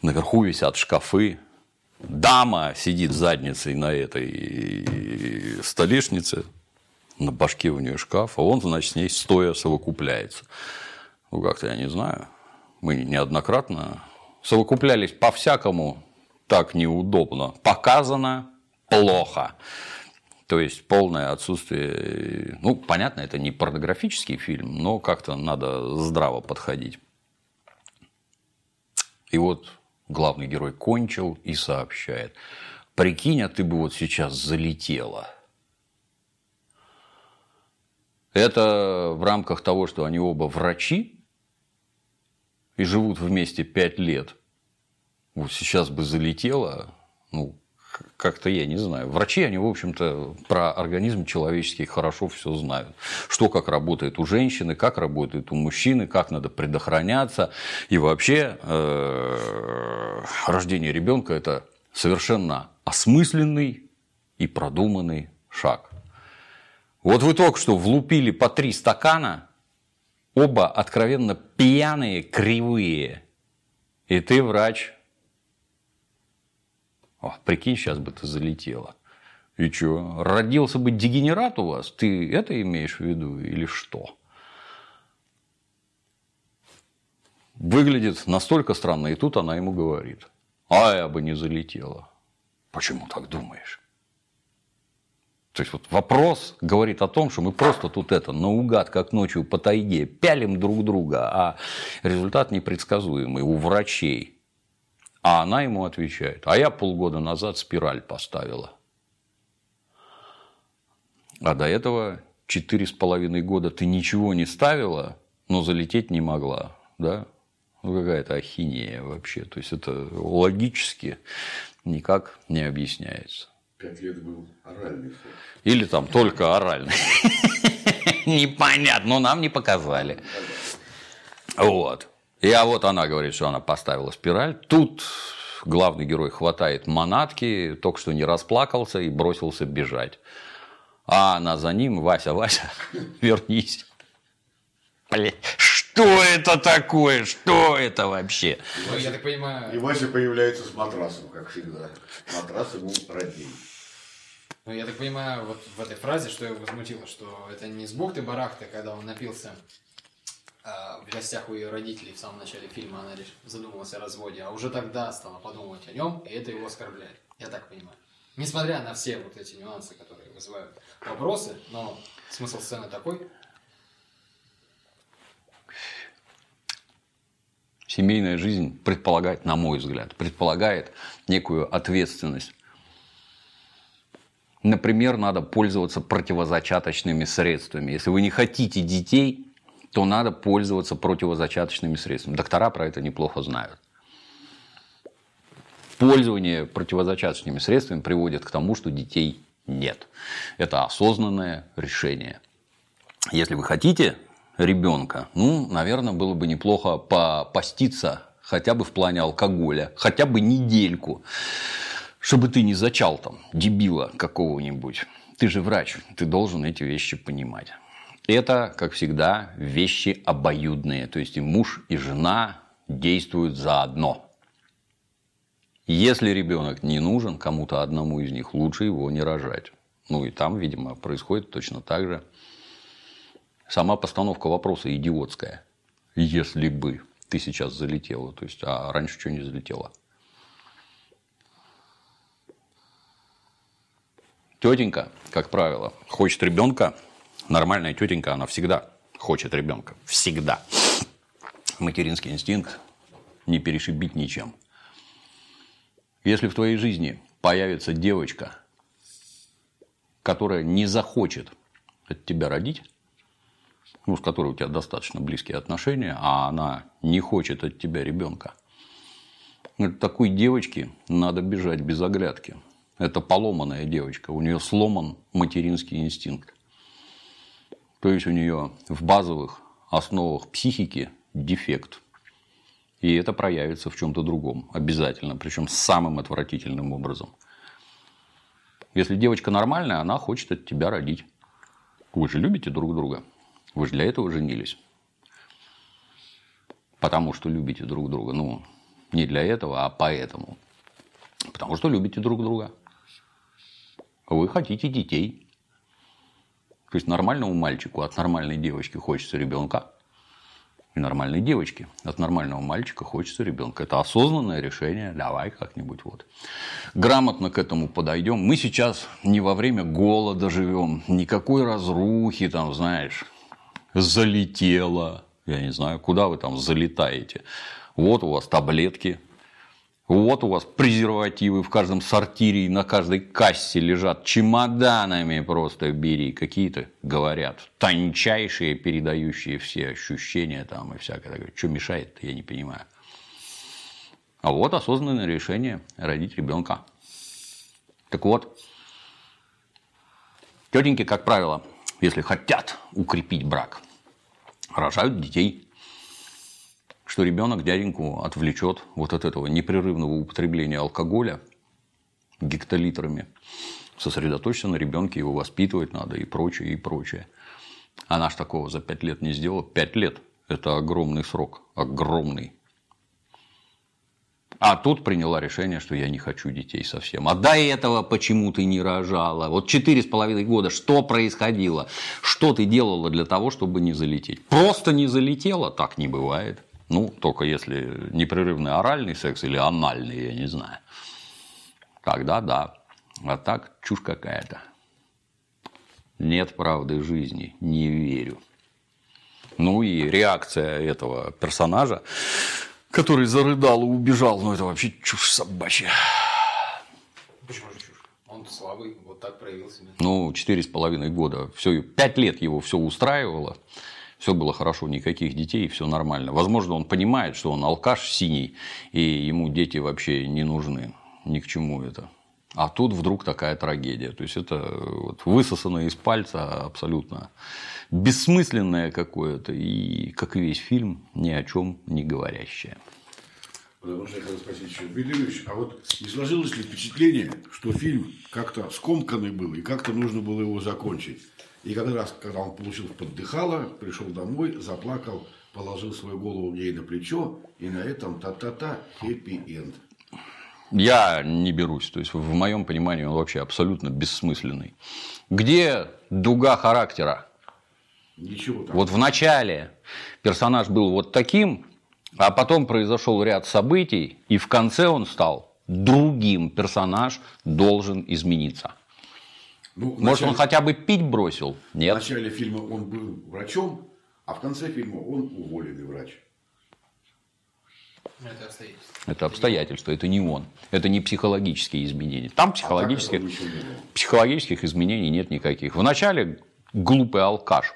Наверху висят шкафы. Дама сидит задницей на этой столешнице, на башке у нее шкаф, а он, значит, с ней стоя совокупляется. Ну, как-то я не знаю. Мы неоднократно совокуплялись по-всякому, так неудобно. Показано плохо. То есть полное отсутствие, ну, понятно, это не порнографический фильм, но как-то надо здраво подходить. И вот главный герой кончил и сообщает. Прикинь, а ты бы вот сейчас залетела. Это в рамках того, что они оба врачи и живут вместе пять лет. Вот сейчас бы залетела, ну, как-то я не знаю. Врачи, они, в общем-то, про организм человеческий хорошо все знают. Что как работает у женщины, как работает у мужчины, как надо предохраняться. И вообще э, рождение ребенка это совершенно осмысленный и продуманный шаг. Вот вы только что влупили по три стакана, оба откровенно пьяные, кривые. И ты врач, о, прикинь, сейчас бы ты залетела. И что, родился бы дегенерат у вас? Ты это имеешь в виду или что? Выглядит настолько странно, и тут она ему говорит. А я бы не залетела. Почему так думаешь? То есть вот вопрос говорит о том, что мы просто тут это наугад, как ночью по тайге, пялим друг друга, а результат непредсказуемый у врачей. А она ему отвечает, а я полгода назад спираль поставила. А до этого четыре с половиной года ты ничего не ставила, но залететь не могла. Да? Ну, какая-то ахинея вообще. То есть, это логически никак не объясняется. Пять лет был оральный секс. Или там только оральный. Непонятно, но нам не показали. Вот. И а вот она говорит, что она поставила спираль. Тут главный герой хватает манатки, только что не расплакался и бросился бежать. А она за ним, Вася, Вася, вернись. Блин, что это такое? Что это вообще? Ну, я так понимаю, И Вася появляется с матрасом, как всегда. Матрас ему родней. Ну, я так понимаю, вот в этой фразе, что его возмутило, что это не с бухты барахты, когда он напился а, в гостях у ее родителей в самом начале фильма, она лишь задумалась о разводе, а уже тогда стала подумывать о нем, и это его оскорбляет. Я так понимаю. Несмотря на все вот эти нюансы, которые вызывают вопросы, но смысл сцены такой, Семейная жизнь предполагает, на мой взгляд, предполагает некую ответственность. Например, надо пользоваться противозачаточными средствами. Если вы не хотите детей, то надо пользоваться противозачаточными средствами. Доктора про это неплохо знают. Пользование противозачаточными средствами приводит к тому, что детей нет. Это осознанное решение. Если вы хотите ребенка, ну, наверное, было бы неплохо попаститься хотя бы в плане алкоголя, хотя бы недельку, чтобы ты не зачал там дебила какого-нибудь. Ты же врач, ты должен эти вещи понимать. Это, как всегда, вещи обоюдные. То есть и муж, и жена действуют заодно. Если ребенок не нужен кому-то одному из них, лучше его не рожать. Ну и там, видимо, происходит точно так же. Сама постановка вопроса идиотская. Если бы ты сейчас залетела, то есть, а раньше что не залетела? Тетенька, как правило, хочет ребенка. Нормальная тетенька, она всегда хочет ребенка. Всегда. Материнский инстинкт не перешибить ничем. Если в твоей жизни появится девочка, которая не захочет от тебя родить, ну, с которой у тебя достаточно близкие отношения, а она не хочет от тебя ребенка, от такой девочки надо бежать без оглядки. Это поломанная девочка, у нее сломан материнский инстинкт. То есть у нее в базовых основах психики дефект. И это проявится в чем-то другом обязательно, причем самым отвратительным образом. Если девочка нормальная, она хочет от тебя родить. Вы же любите друг друга. Вы же для этого женились. Потому что любите друг друга. Ну, не для этого, а поэтому. Потому что любите друг друга. Вы хотите детей. То есть нормальному мальчику от нормальной девочки хочется ребенка. И нормальной девочке от нормального мальчика хочется ребенка. Это осознанное решение. Давай как-нибудь вот. Грамотно к этому подойдем. Мы сейчас не во время голода живем. Никакой разрухи там, знаешь, залетело. Я не знаю, куда вы там залетаете. Вот у вас таблетки. Вот у вас презервативы в каждом сортире и на каждой кассе лежат чемоданами просто бери. Какие-то, говорят, тончайшие, передающие все ощущения там и всякое такое. Что мешает, я не понимаю. А вот осознанное решение родить ребенка. Так вот, тетеньки, как правило, если хотят укрепить брак, рожают детей, что ребенок дяденьку отвлечет вот от этого непрерывного употребления алкоголя гектолитрами, сосредоточиться на ребенке, его воспитывать надо и прочее, и прочее. Она ж такого за пять лет не сделала. Пять лет – это огромный срок, огромный. А тут приняла решение, что я не хочу детей совсем. А до этого почему ты не рожала? Вот четыре с половиной года что происходило? Что ты делала для того, чтобы не залететь? Просто не залетела? Так не бывает. Ну, только если непрерывный оральный секс или анальный, я не знаю. Тогда да. А так чушь какая-то. Нет правды жизни, не верю. Ну и реакция этого персонажа который зарыдал и убежал. Ну, это вообще чушь собачья. почему же чушь? Он слабый, вот так проявил себя. Ну, четыре с половиной года. Все, пять лет его все устраивало. Все было хорошо, никаких детей, все нормально. Возможно, он понимает, что он алкаш синий, и ему дети вообще не нужны. Ни к чему это. А тут вдруг такая трагедия. То есть это вот высосанное из пальца абсолютно бессмысленное какое-то и, как и весь фильм, ни о чем не говорящее. Потому что я хотел спросить еще, Дмитрий Юрьевич, а вот не сложилось ли впечатление, что фильм как-то скомканный был, и как-то нужно было его закончить? И как раз, когда он получил поддыхало, пришел домой, заплакал, положил свою голову ей на плечо, и на этом та-та-та, хэппи-энд. Я не берусь. То есть, в моем понимании он вообще абсолютно бессмысленный. Где дуга характера? Ничего там. Вот в начале персонаж был вот таким, а потом произошел ряд событий, и в конце он стал другим. Персонаж должен измениться. Ну, в Может, он начале- хотя бы пить бросил? В Нет. начале фильма он был врачом, а в конце фильма он уволенный врач. Это обстоятельство. Это обстоятельства, это не он. Это не психологические изменения. Там А психологических, было. психологических изменений нет никаких. В начале глупый алкаш.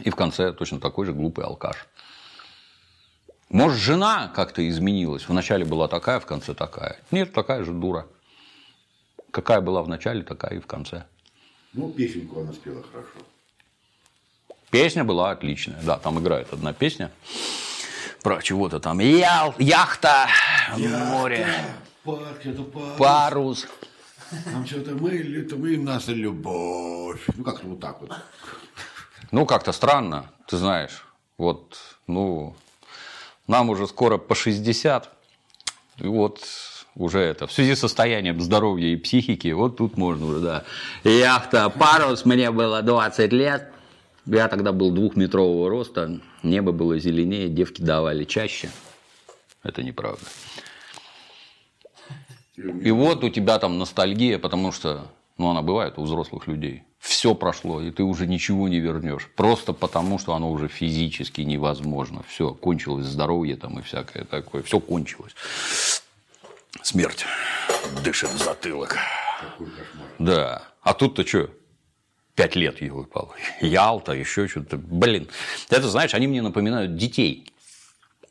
И в конце точно такой же глупый алкаш. Может, жена как-то изменилась. В начале была такая, в конце такая. Нет, такая же дура. Какая была в начале, такая и в конце. Ну, песенку она спела хорошо. Песня была отличная. Да, там играет одна песня про чего-то там. Ял, яхта, море, Парк, это парк. парус. Там что-то мы, это мы, наша любовь. Ну, как-то вот так вот. Ну, как-то странно, ты знаешь. Вот, ну, нам уже скоро по 60. И вот уже это, в связи с состоянием здоровья и психики, вот тут можно уже, да. Яхта, парус, мне было 20 лет. Я тогда был двухметрового роста, небо было зеленее, девки давали чаще. Это неправда. И вот у тебя там ностальгия, потому что, ну, она бывает у взрослых людей. Все прошло, и ты уже ничего не вернешь. Просто потому, что оно уже физически невозможно. Все, кончилось здоровье там и всякое такое. Все кончилось. Смерть дышит в затылок. Да. А тут-то что? Пять лет его пал. Ялта, еще что-то. Блин. Это, знаешь, они мне напоминают детей.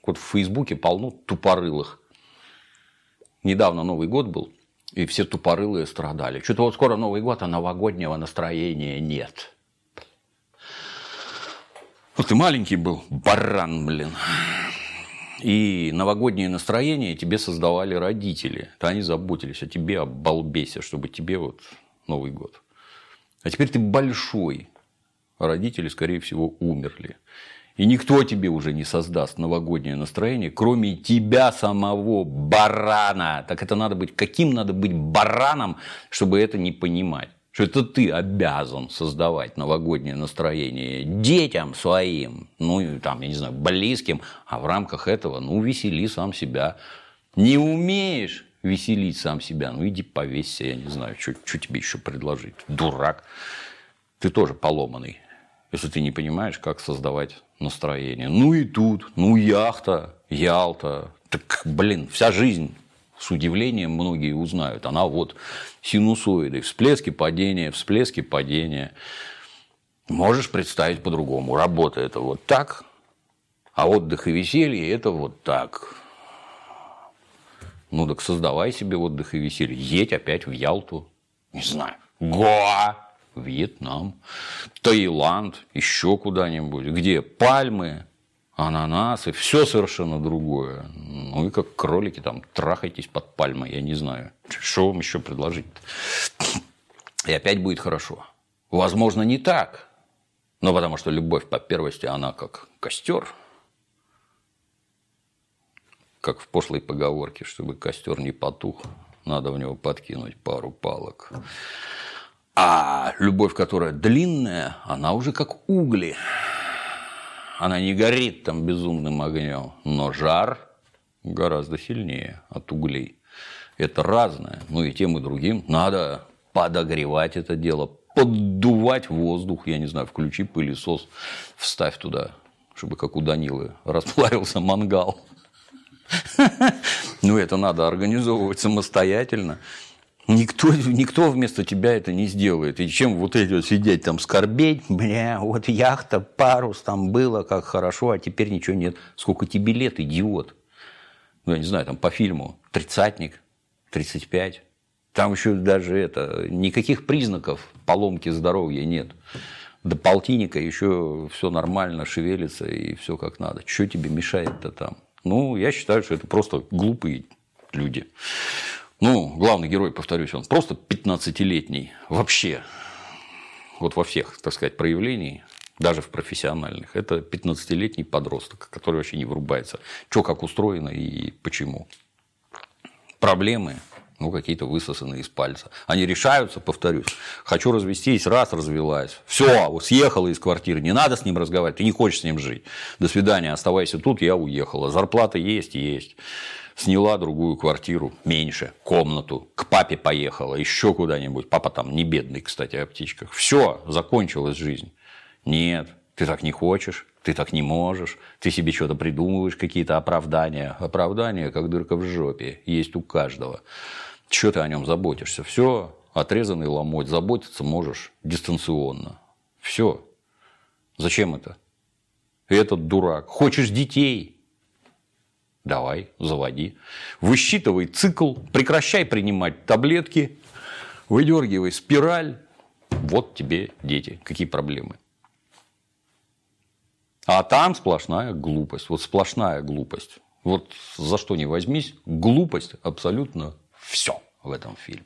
Вот в Фейсбуке полно тупорылых. Недавно Новый год был, и все тупорылые страдали. Что-то вот скоро Новый год, а новогоднего настроения нет. Вот ты маленький был, баран, блин. И новогоднее настроение тебе создавали родители. То они заботились о тебе, о балбесе, чтобы тебе вот Новый год. А теперь ты большой. Родители, скорее всего, умерли. И никто тебе уже не создаст новогоднее настроение, кроме тебя самого, барана. Так это надо быть, каким надо быть бараном, чтобы это не понимать? Что это ты обязан создавать новогоднее настроение детям своим, ну, там, я не знаю, близким, а в рамках этого, ну, весели сам себя. Не умеешь веселить сам себя, ну, иди повесься, я не знаю, что тебе еще предложить. Дурак. Ты тоже поломанный, если ты не понимаешь, как создавать настроение. Ну и тут, ну яхта, Ялта. Так, блин, вся жизнь с удивлением многие узнают. Она вот синусоиды, всплески, падения, всплески, падения. Можешь представить по-другому. Работа это вот так, а отдых и веселье это вот так. Ну так создавай себе отдых и веселье. Едь опять в Ялту. Не знаю. Гоа. Вьетнам, Таиланд, еще куда-нибудь, где пальмы, ананасы, все совершенно другое. Ну и как кролики там трахайтесь под пальмой, я не знаю. Что вам еще предложить? И опять будет хорошо. Возможно, не так. Но потому что любовь по первости, она как костер. Как в пошлой поговорке, чтобы костер не потух, надо в него подкинуть пару палок. А любовь, которая длинная, она уже как угли. Она не горит там безумным огнем, но жар гораздо сильнее от углей. Это разное. Ну и тем и другим надо подогревать это дело, поддувать воздух, я не знаю, включи пылесос, вставь туда, чтобы как у Данилы расплавился мангал. Ну, это надо организовывать самостоятельно. Никто, никто вместо тебя это не сделает. И чем вот эти вот сидеть там скорбеть, бля, вот яхта, парус там было, как хорошо, а теперь ничего нет. Сколько тебе лет, идиот? Ну, я не знаю, там по фильму, тридцатник, 35. Там еще даже это, никаких признаков поломки здоровья нет. До полтинника еще все нормально, шевелится и все как надо. Что тебе мешает-то там? Ну, я считаю, что это просто глупые люди. Ну, главный герой, повторюсь, он просто 15-летний вообще. Вот во всех, так сказать, проявлений, даже в профессиональных. Это 15-летний подросток, который вообще не врубается. Что как устроено и почему. Проблемы ну, какие-то высосанные из пальца. Они решаются, повторюсь, хочу развестись, раз развелась, все, съехала из квартиры, не надо с ним разговаривать, ты не хочешь с ним жить. До свидания, оставайся тут, я уехала. Зарплата есть, есть. Сняла другую квартиру, меньше, комнату, к папе поехала, еще куда-нибудь. Папа там не бедный, кстати, о птичках. Все, закончилась жизнь. Нет, ты так не хочешь, ты так не можешь, ты себе что-то придумываешь, какие-то оправдания. Оправдания, как дырка в жопе, есть у каждого. Чего ты о нем заботишься? Все, отрезанный ломоть, заботиться можешь дистанционно. Все. Зачем это? Этот дурак. Хочешь детей? Давай, заводи. Высчитывай цикл, прекращай принимать таблетки, выдергивай спираль. Вот тебе дети. Какие проблемы? А там сплошная глупость. Вот сплошная глупость. Вот за что не возьмись, глупость абсолютно все в этом фильме.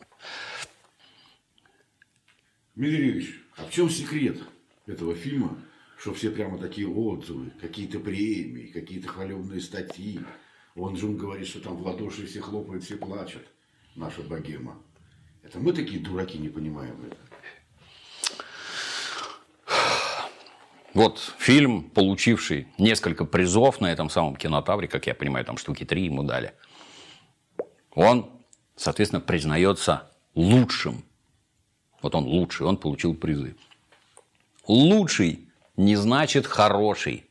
Дмитрий а в чем секрет этого фильма, что все прямо такие отзывы, какие-то премии, какие-то хваленные статьи? Он же говорит, что там в ладоши все хлопают, все плачут. Наша богема. Это мы такие дураки не понимаем это. Вот фильм, получивший несколько призов на этом самом кинотавре, как я понимаю, там штуки три ему дали. Он соответственно, признается лучшим. Вот он лучший, он получил призы. Лучший не значит хороший.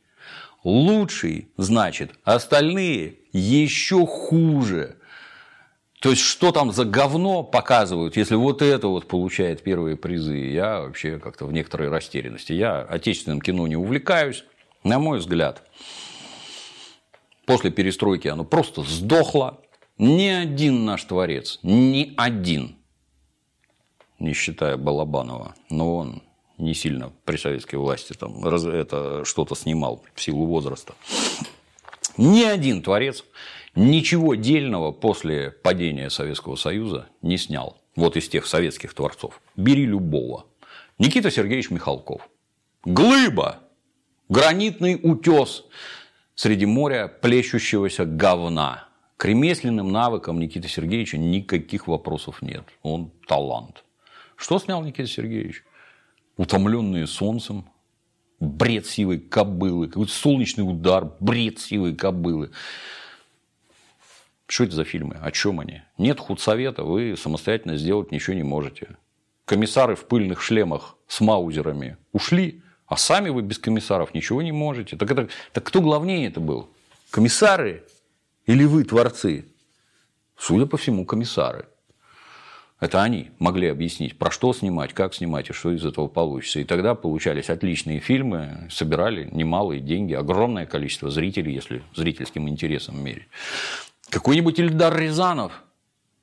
Лучший значит остальные еще хуже. То есть, что там за говно показывают, если вот это вот получает первые призы, я вообще как-то в некоторой растерянности. Я отечественным кино не увлекаюсь, на мой взгляд. После перестройки оно просто сдохло. Ни один наш творец, ни один, не считая Балабанова, но он не сильно при советской власти там это что-то снимал в силу возраста. Ни один творец ничего дельного после падения Советского Союза не снял. Вот из тех советских творцов. Бери любого. Никита Сергеевич Михалков. Глыба. Гранитный утес среди моря плещущегося говна. К ремесленным навыкам Никиты Сергеевича никаких вопросов нет. Он талант. Что снял Никита Сергеевич? Утомленные солнцем, бред сивой кобылы, какой-то солнечный удар, бред сивой кобылы. Что это за фильмы? О чем они? Нет худсовета, вы самостоятельно сделать ничего не можете. Комиссары в пыльных шлемах с маузерами ушли, а сами вы без комиссаров ничего не можете. Так, это, так кто главнее это был? Комиссары или вы творцы? Судя по всему, комиссары. Это они могли объяснить, про что снимать, как снимать и что из этого получится. И тогда получались отличные фильмы, собирали немалые деньги, огромное количество зрителей, если зрительским интересом мерить. Какой-нибудь Ильдар Рязанов,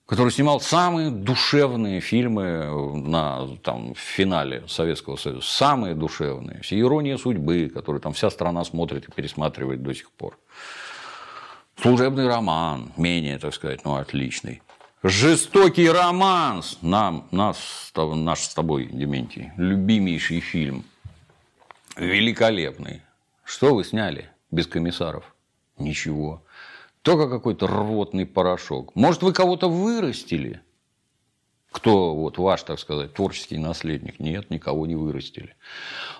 который снимал самые душевные фильмы на там, в финале Советского Союза. Самые душевные. «Ирония судьбы», которую там вся страна смотрит и пересматривает до сих пор. Служебный роман, менее, так сказать, ну, отличный. Жестокий романс. Нам, нас, наш с тобой, Дементий, любимейший фильм. Великолепный. Что вы сняли без комиссаров? Ничего. Только какой-то рвотный порошок. Может, вы кого-то вырастили? Кто вот ваш, так сказать, творческий наследник? Нет, никого не вырастили.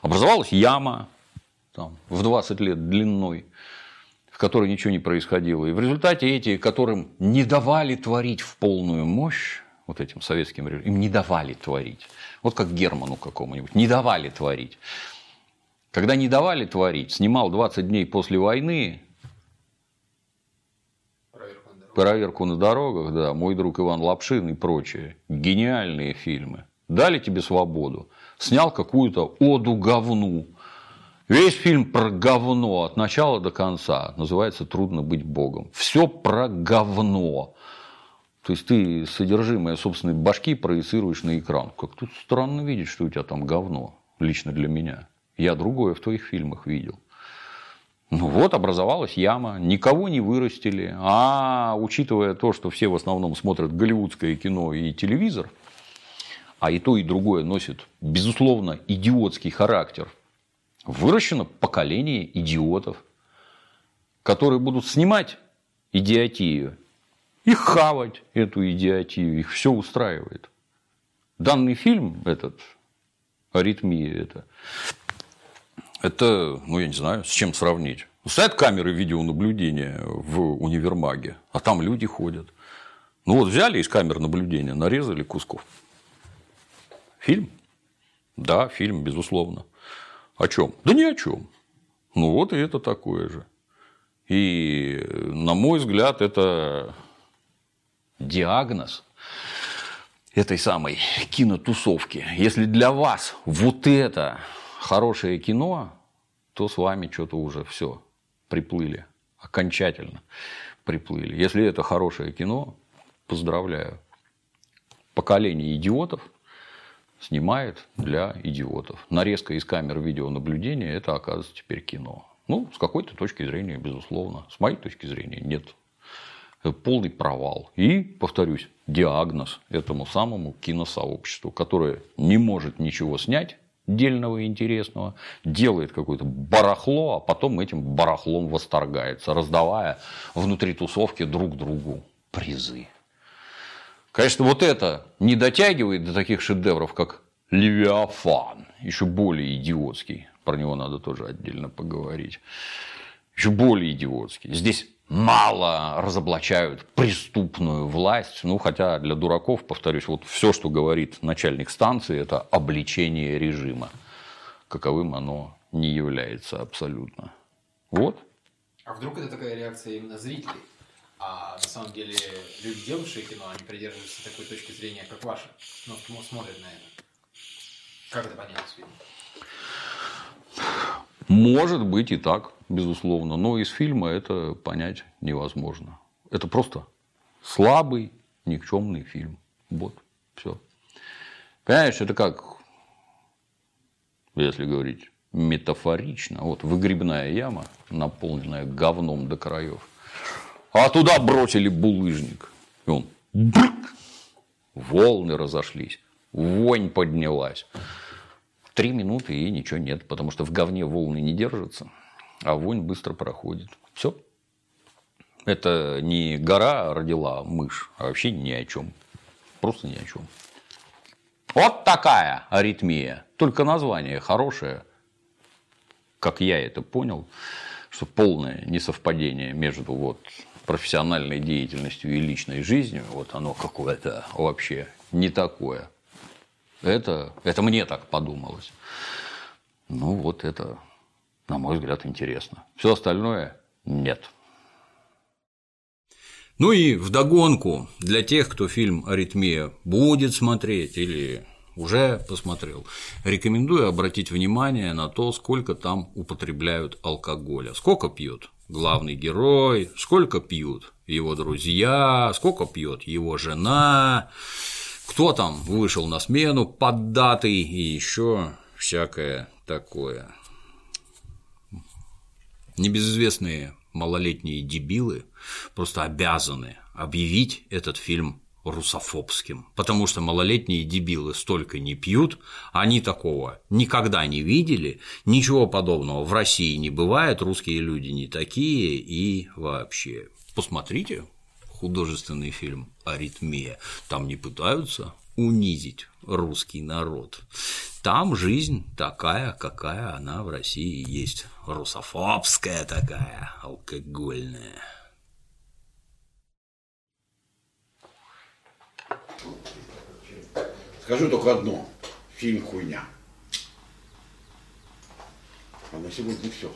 Образовалась яма там, в 20 лет длиной которой ничего не происходило. И в результате эти, которым не давали творить в полную мощь, вот этим советским режимом, им не давали творить. Вот как Герману какому-нибудь, не давали творить. Когда не давали творить, снимал 20 дней после войны Проверку на дорогах. проверку на дорогах, да, мой друг Иван Лапшин и прочие. Гениальные фильмы. Дали тебе свободу. Снял какую-то оду говну. Весь фильм про говно от начала до конца. Называется «Трудно быть Богом». Все про говно. То есть ты содержимое собственной башки проецируешь на экран. Как тут странно видеть, что у тебя там говно, лично для меня. Я другое в твоих фильмах видел. Ну вот, образовалась яма, никого не вырастили. А учитывая то, что все в основном смотрят голливудское кино и телевизор, а и то, и другое носит, безусловно, идиотский характер, выращено поколение идиотов, которые будут снимать идиотию и хавать эту идиотию. Их все устраивает. Данный фильм, этот, аритмия, это, это, ну, я не знаю, с чем сравнить. Стоят камеры видеонаблюдения в универмаге, а там люди ходят. Ну вот взяли из камер наблюдения, нарезали кусков. Фильм? Да, фильм, безусловно. О чем? Да ни о чем. Ну вот и это такое же. И, на мой взгляд, это диагноз этой самой кинотусовки. Если для вас вот это хорошее кино, то с вами что-то уже все приплыли, окончательно приплыли. Если это хорошее кино, поздравляю. Поколение идиотов снимает для идиотов. Нарезка из камер видеонаблюдения – это, оказывается, теперь кино. Ну, с какой-то точки зрения, безусловно. С моей точки зрения, нет. Полный провал. И, повторюсь, диагноз этому самому киносообществу, которое не может ничего снять, дельного и интересного, делает какое-то барахло, а потом этим барахлом восторгается, раздавая внутри тусовки друг другу призы. Конечно, вот это не дотягивает до таких шедевров, как Левиафан, еще более идиотский. Про него надо тоже отдельно поговорить. Еще более идиотский. Здесь мало разоблачают преступную власть. Ну, хотя для дураков, повторюсь, вот все, что говорит начальник станции, это обличение режима. Каковым оно не является абсолютно. Вот. А вдруг это такая реакция именно зрителей? А на самом деле люди, делавшие кино, они придерживаются такой точки зрения, как ваша. Ну, смотрят на это. Как это понять фильма? Может быть и так, безусловно, но из фильма это понять невозможно. Это просто слабый, никчемный фильм. Вот, все. Понимаешь, это как, если говорить метафорично, вот выгребная яма, наполненная говном до краев, а туда бросили булыжник, и он брык, волны разошлись, вонь поднялась. Три минуты и ничего нет, потому что в говне волны не держатся, а вонь быстро проходит. Все. Это не гора родила мышь, а вообще ни о чем. Просто ни о чем. Вот такая аритмия. Только название хорошее, как я это понял, что полное несовпадение между вот профессиональной деятельностью и личной жизнью, вот оно какое-то вообще не такое. Это, это мне так подумалось. Ну, вот это, на мой взгляд, интересно. Все остальное нет. Ну и вдогонку для тех, кто фильм «Аритмия» будет смотреть или уже посмотрел, рекомендую обратить внимание на то, сколько там употребляют алкоголя. Сколько пьет главный герой, сколько пьют его друзья, сколько пьет его жена, кто там вышел на смену поддатый и еще всякое такое. Небезызвестные малолетние дебилы просто обязаны объявить этот фильм русофобским, потому что малолетние дебилы столько не пьют, они такого никогда не видели, ничего подобного в России не бывает, русские люди не такие и вообще. Посмотрите, художественный фильм «Аритмия». Там не пытаются унизить русский народ. Там жизнь такая, какая она в России есть. Русофобская такая, алкогольная. Скажу только одно. Фильм хуйня. А на сегодня все.